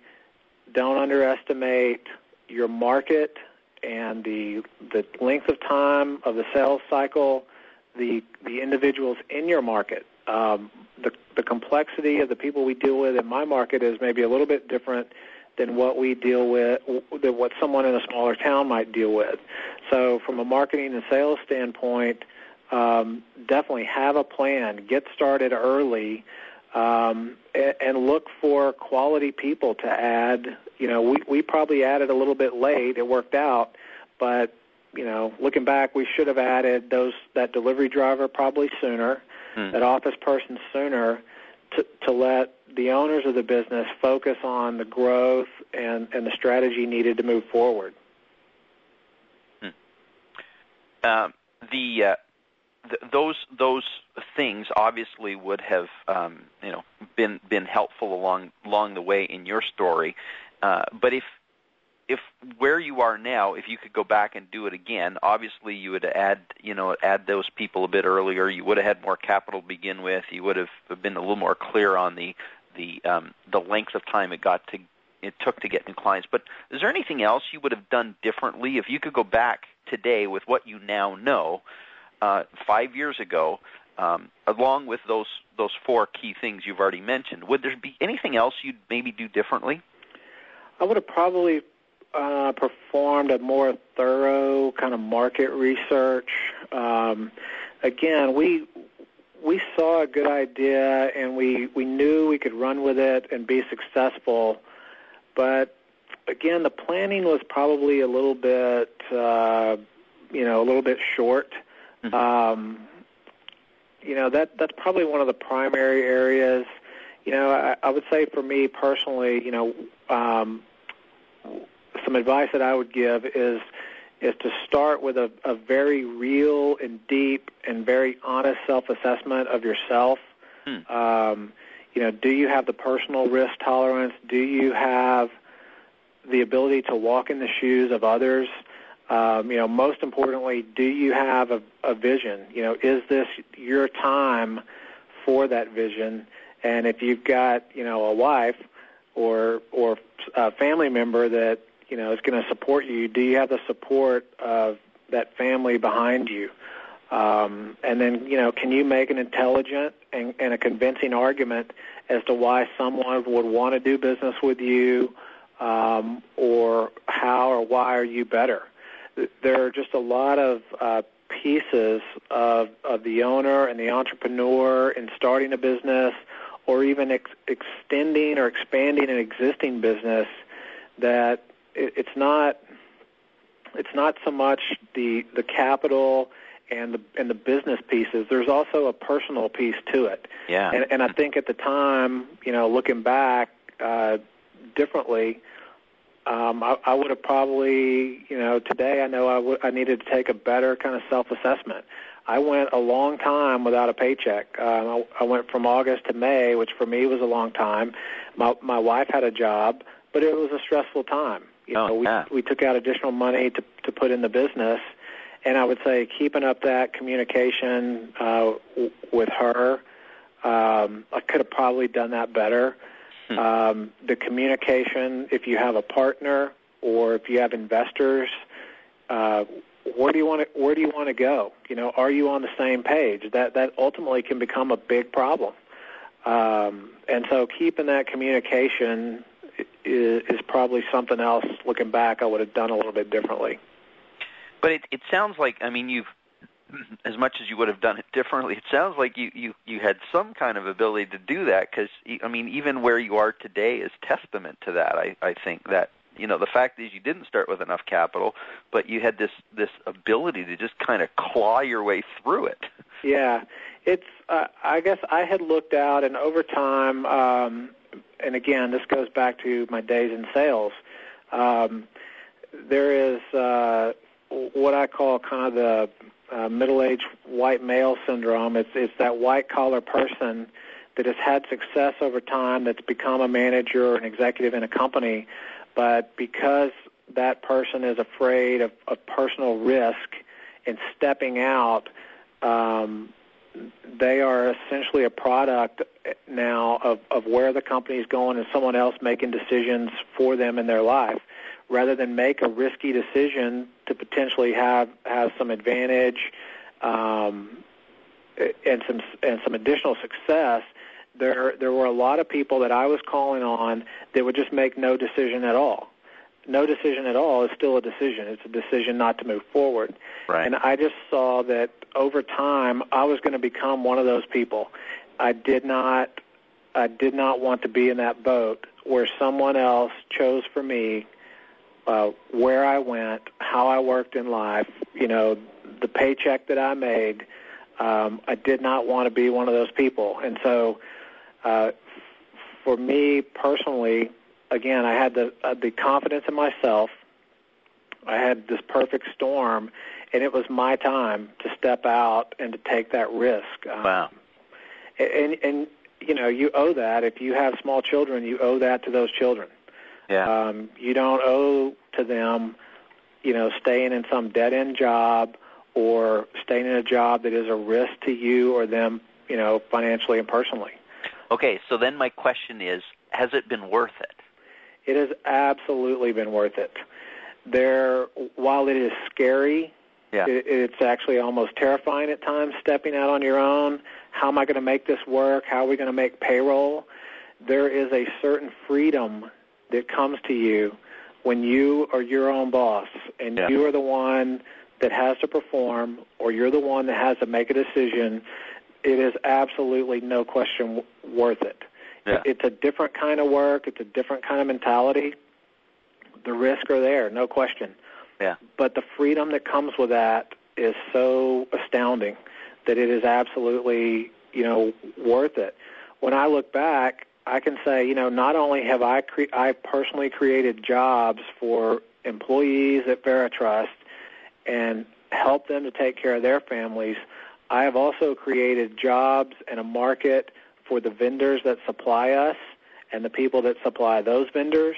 Speaker 5: don't underestimate your market and the the length of time of the sales cycle, the the individuals in your market. Um, the the complexity of the people we deal with in my market is maybe a little bit different than what we deal with, than what someone in a smaller town might deal with. So, from a marketing and sales standpoint, um, definitely have a plan. Get started early, um, and, and look for quality people to add. You know, we we probably added a little bit late. It worked out, but you know, looking back, we should have added those that delivery driver probably sooner, hmm. that office person sooner, to to let the owners of the business focus on the growth and, and the strategy needed to move forward.
Speaker 3: Hmm. Uh, the uh, th- those those things obviously would have um, you know been been helpful along along the way in your story. Uh, but if if where you are now, if you could go back and do it again, obviously you would add, you know, add those people a bit earlier. You would have had more capital to begin with. You would have been a little more clear on the the um, the length of time it got to it took to get new clients. But is there anything else you would have done differently if you could go back today with what you now know uh, five years ago, um, along with those those four key things you've already mentioned? Would there be anything else you'd maybe do differently?
Speaker 5: I would have probably uh, performed a more thorough kind of market research. Um, again, we we saw a good idea and we, we knew we could run with it and be successful. But again, the planning was probably a little bit, uh, you know, a little bit short. Mm-hmm. Um, you know, that that's probably one of the primary areas. You know, I, I would say for me personally, you know, um, some advice that I would give is is to start with a, a very real and deep and very honest self-assessment of yourself. Hmm. Um, you know, do you have the personal risk tolerance? Do you have the ability to walk in the shoes of others? Um, you know, most importantly, do you have a, a vision? You know, is this your time for that vision? And if you've got, you know, a wife or or a family member that you know is going to support you, do you have the support of that family behind you? Um, and then you know, can you make an intelligent and, and a convincing argument as to why someone would want to do business with you, um, or how or why are you better? There are just a lot of uh, pieces of of the owner and the entrepreneur in starting a business or even ex- extending or expanding an existing business that it, it's not it's not so much the the capital and the and the business pieces. There's also a personal piece to it.
Speaker 3: Yeah.
Speaker 5: And, and I think at the time, you know, looking back uh, differently, um, I, I would have probably, you know, today I know I, w- I needed to take a better kind of self-assessment. I went a long time without a paycheck. Um, I, I went from August to May, which for me was a long time. My my wife had a job, but it was a stressful time. You
Speaker 3: Oh,
Speaker 5: know, we we took out additional money to to put in the business, and I would say keeping up that communication uh, w- with her. Um, I could have probably done that better.
Speaker 3: Hmm.
Speaker 5: Um, the communication, if you have a partner or if you have investors, uh, where do you want to where do you want to go? You know, are you on the same page? That that ultimately can become a big problem. Um, and so keeping that communication is, is probably something else. Looking back, I would have done a little bit differently.
Speaker 3: But it it sounds like I mean you've as much as you would have done it differently. It sounds like you you you had some kind of ability to do that because I mean even where you are today is testament to that. I I think that you know the fact is you didn't start with enough capital, but you had this this ability to just kind of claw your way through it.
Speaker 5: Yeah, it's. Uh, I guess I had looked out, and over time, um, and again, this goes back to my days in sales. Um, there is uh, what I call kind of the uh, middle-aged white male syndrome. It's it's that white collar person that has had success over time, that's become a manager or an executive in a company, but because that person is afraid of, of personal risk and stepping out um, they are essentially a product now of, of where the company is going and someone else making decisions for them in their life. Rather than make a risky decision to potentially have, have some advantage um, and some and some additional success there there were a lot of people that I was calling on that would just make no decision at all no decision at all is still a decision. It's a decision not to move forward.
Speaker 3: Right.
Speaker 5: And I just saw that over time I was going to become one of those people. I did not I did not want to be in that boat where someone else chose for me uh, where I went, how I worked in life, you know, the paycheck that I made. Um, I did not want to be one of those people. And so uh, for me personally, again, I had the uh, the confidence in myself. I had this perfect storm, and it was my time to step out and to take that risk. Um,
Speaker 3: Wow.
Speaker 5: And and you know, you owe that. If you have small children, you owe that to those children.
Speaker 3: Yeah.
Speaker 5: Um, you don't owe to them, you know, staying in some dead end job or staying in a job that is a risk to you or them, you know, financially and personally.
Speaker 3: Okay, so then my question is, has it been worth it?
Speaker 5: It has absolutely been worth it. There, while it is scary,
Speaker 3: Yeah.
Speaker 5: it, it's actually almost terrifying at times stepping out on your own. How am I going to make this work? How are we going to make payroll? There is a certain freedom that comes to you when you are your own boss and
Speaker 3: Yeah.
Speaker 5: you are the one that has to perform or you're the one that has to make a decision. It is absolutely no question worth it.
Speaker 3: Yeah.
Speaker 5: It's a different kind of work. It's a different kind of mentality. The risks are there, no question.
Speaker 3: Yeah.
Speaker 5: But the freedom that comes with that is so astounding that it is absolutely, you know, worth it. When I look back, I can say, you know, not only have I cre- I personally created jobs for employees at Veritrust and helped them to take care of their families, I have also created jobs and a market for the vendors that supply us and the people that supply those vendors.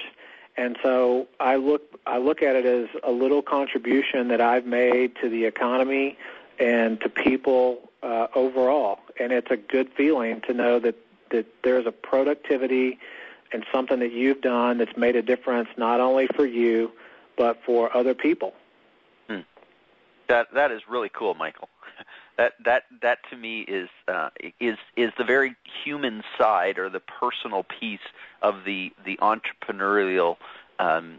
Speaker 5: And so I look I look at it as a little contribution that I've made to the economy and to people uh, overall. And it's a good feeling to know that that there's a productivity and something that you've done that's made a difference not only for you but for other people.
Speaker 3: That that is really cool, Michael. That that that to me is uh, is is the very human side or the personal piece of the the entrepreneurial um,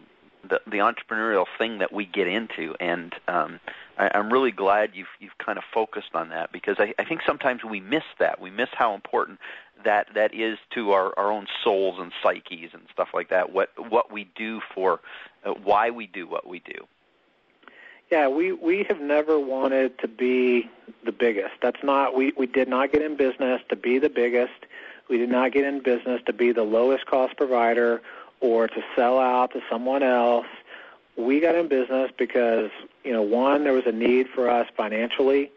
Speaker 3: the, the entrepreneurial thing that we get into, and um, I, I'm really glad you've you've kind of focused on that because I, I think sometimes we miss that. We miss how important that that is to our, our own souls and psyches and stuff like that. What what we do for, uh, why we do what we do.
Speaker 5: Yeah, we we have never wanted to be the biggest. That's not we we did not get in business to be the biggest. We did not get in business to be the lowest cost provider or to sell out to someone else. We got in business because, you know, one, there was a need for us financially.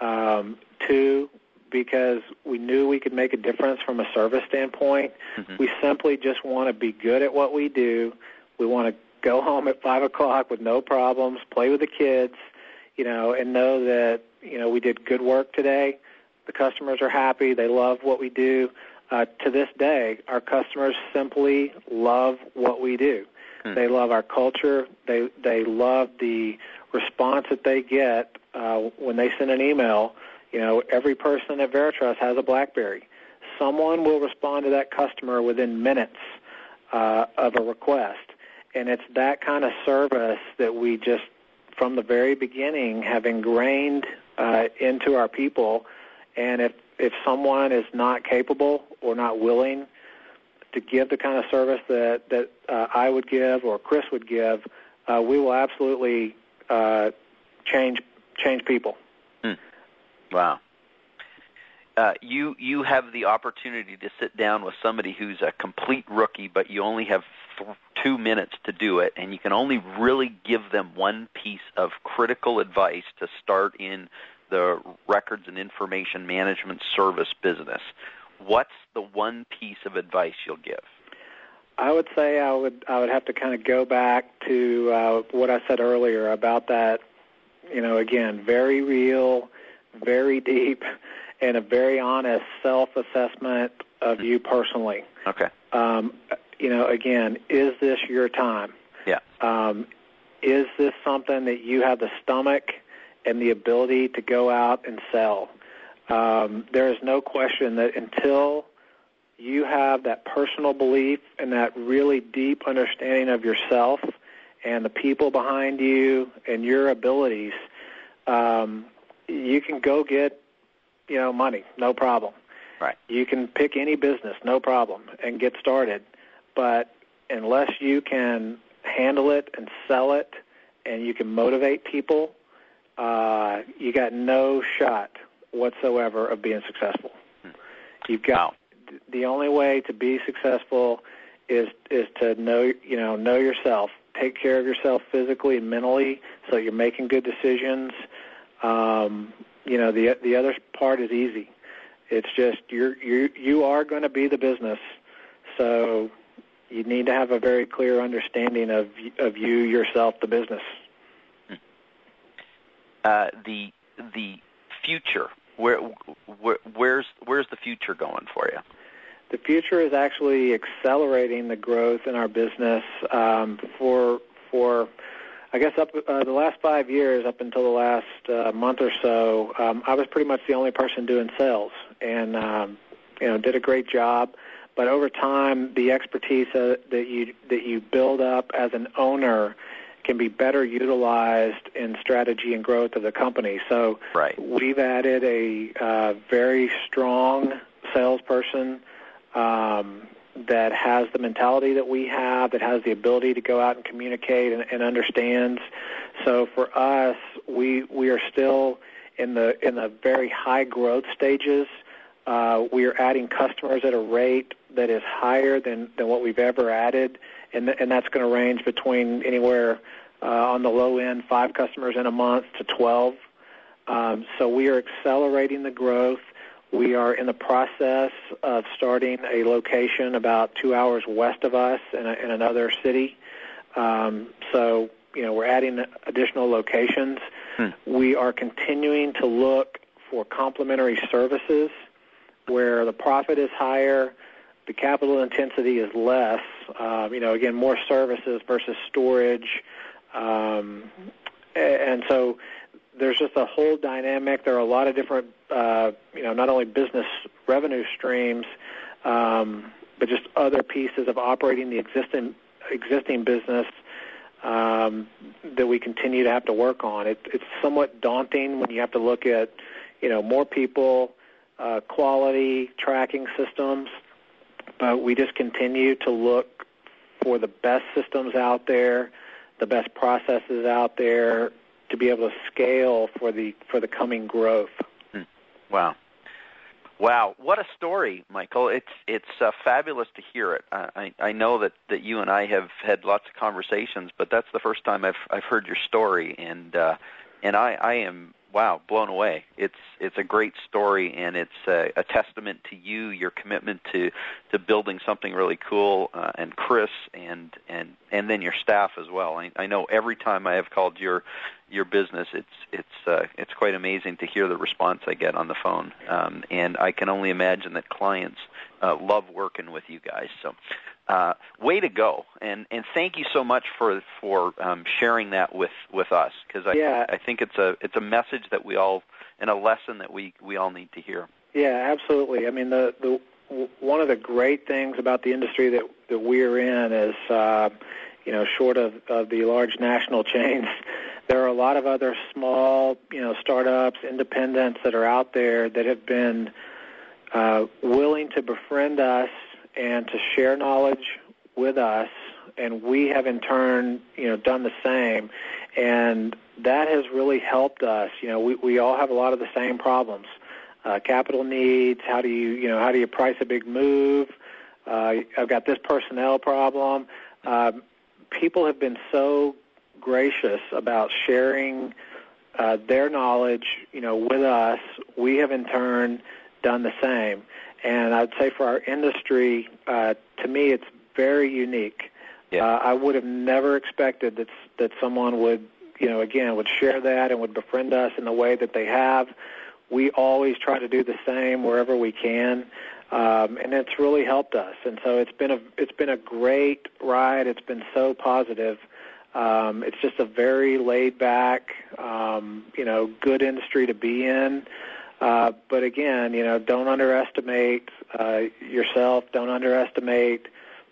Speaker 5: Um, two, because we knew we could make a difference from a service standpoint. Mm-hmm. We simply just want to be good at what we do. We want to go home at five o'clock with no problems, play with the kids, you know, and know that you know we did good work today. The customers are happy. They love what we do uh, to this day, our customers simply love what we do. Hmm. They love our culture. They they love the response that they get uh, when they send an email. You know, every person at Veritrust has a BlackBerry. Someone will respond to that customer within minutes uh, of a request, and it's that kind of service that we just, from the very beginning, have ingrained uh, into our people. And if if someone is not capable or not willing to give the kind of service that that uh, I would give or Chris would give, uh, we will absolutely uh, change change people.
Speaker 3: Hmm. Wow. Uh, you you have the opportunity to sit down with somebody who's a complete rookie, but you only have th- two minutes to do it, and you can only really give them one piece of critical advice to start in the records and information management service business, what's the one piece of advice you'll give?
Speaker 5: I would say I would I would have to kind of go back to uh, what I said earlier about that. You know, again, very real, very deep, and a very honest self-assessment of you personally.
Speaker 3: Okay.
Speaker 5: Um, you know, again, is this your time?
Speaker 3: Yeah.
Speaker 5: Um, is this something that you have the stomach and the ability to go out and sell. Um, there is no question that until you have that personal belief and that really deep understanding of yourself and the people behind you and your abilities, um, you can go get, you know, money, no problem.
Speaker 3: Right.
Speaker 5: You can pick any business, no problem, and get started. But unless you can handle it and sell it, and you can motivate people uh, you got no shot whatsoever of being successful. Hmm. You've got wow. the only way to be successful is is to know you know know yourself, take care of yourself physically and mentally, so you're making good decisions. Um, you know the the other part is easy. It's just you're you you are going to be the business, so you need to have a very clear understanding of of you yourself, the business.
Speaker 3: Uh, the the future. Where, where where's where's the future going for you?
Speaker 5: The future is actually accelerating the growth in our business um, for for I guess up uh, the last five years, up until the last uh, month or so, um, I was pretty much the only person doing sales, and um, you know did a great job. But over time, the expertise uh, that you that you build up as an owner can be better utilized in strategy and growth of the company. So
Speaker 3: right.
Speaker 5: we've added a uh, very strong salesperson um, that has the mentality that we have, that has the ability to go out and communicate and, and understands. So for us, we we are still in the in the very high growth stages. Uh, we are adding customers at a rate that is higher than, than what we've ever added and and that's going to range between anywhere uh, on the low end, five customers in a month to 12. Um, so we are accelerating the growth. We are in the process of starting a location about two hours west of us in, a, in another city. Um, so you know we're adding additional locations. Hmm. We are continuing to look for complementary services where the profit is higher, the capital intensity is less. Um, you know, again, more services versus storage, um, and so there's just a whole dynamic. There are a lot of different, uh, you know, not only business revenue streams, um, but just other pieces of operating the existing existing business um, that we continue to have to work on. It, it's somewhat daunting when you have to look at, you know, more people, uh, quality tracking systems, but we just continue to look for the best systems out there, the best processes out there to be able to scale for the for the coming growth.
Speaker 3: Hmm. Wow. Wow, what a story, Michael! It's it's uh, fabulous to hear it. I I know that that you and I have had lots of conversations, but that's the first time I've I've heard your story, and uh, and I I am wow, blown away. It's it's a great story, and it's a, a testament to you, your commitment to to building something really cool, uh, and Chris, and and and then your staff as well. I, I know every time I have called your your business, it's it's uh, it's quite amazing to hear the response I get on the phone, um, and I can only imagine that clients uh, love working with you guys. So uh, way to go, and and thank you so much for for um, sharing that with with us because I
Speaker 5: yeah.
Speaker 3: I think it's a it's a message that we all and a lesson that we we all need to hear.
Speaker 5: Yeah, absolutely. I mean the the one of the great things about the industry that that we're in is uh, you know short of of the large national chains. There are a lot of other small, you know, startups, independents that are out there that have been uh, willing to befriend us and to share knowledge with us, and we have in turn, you know, done the same, and that has really helped us. You know, we we all have a lot of the same problems, uh, capital needs. How do you, you know, how do you price a big move? Uh, I've got this personnel problem. Uh, people have been so gracious about sharing uh, their knowledge, you know, with us. We have in turn done the same. And I'd say for our industry, uh, to me, it's very unique.
Speaker 3: Yeah.
Speaker 5: Uh, I would have never expected that that someone would, you know, again, would share that and would befriend us in the way that they have. We always try to do the same wherever we can, um, and it's really helped us. And so it's been a it's been a great ride. It's been so positive. Um, it's just a very laid back, um, you know, good industry to be in. Uh, but again, you know, don't underestimate uh, yourself. Don't underestimate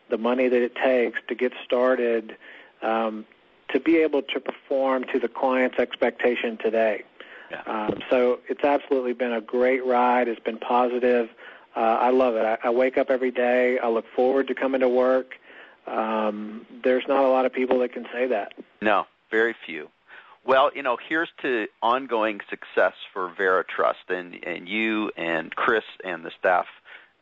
Speaker 5: the money that it takes to get started um, to be able to perform to the client's expectation today.
Speaker 3: Yeah.
Speaker 5: Um, so it's absolutely been a great ride. It's been positive. Uh, I love it. I, I wake up every day. I look forward to coming to work. Um, there's not a lot of people that can say that.
Speaker 3: No, very few. Well, you know, here's to ongoing success for VeriTrust and and you and Chris and the staff.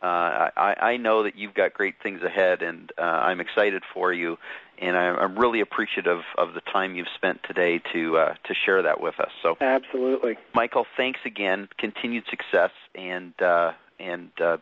Speaker 3: Uh, I, I know that you've got great things ahead, and uh, I'm excited for you. And I'm, I'm really appreciative of the time you've spent today to uh, to share that with us. So,
Speaker 5: Absolutely.
Speaker 3: Michael, thanks again. Continued success, and uh, and uh,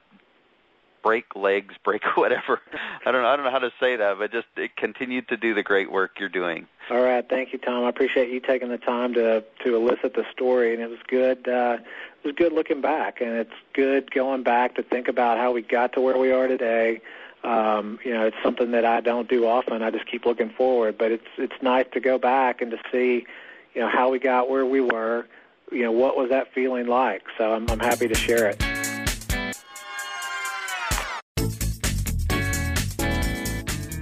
Speaker 3: break legs, break whatever. I don't know. I don't know how to say that, but just it, continue to do the great work you're doing.
Speaker 5: All right, thank you, Tom. I appreciate you taking the time to to elicit the story, and it was good. Uh, it was good looking back, and it's good going back to think about how we got to where we are today. Um, you know, it's something that I don't do often. I just keep looking forward, but it's it's nice to go back and to see, you know, how we got where we were. You know, what was that feeling like? So I'm, I'm happy to share it.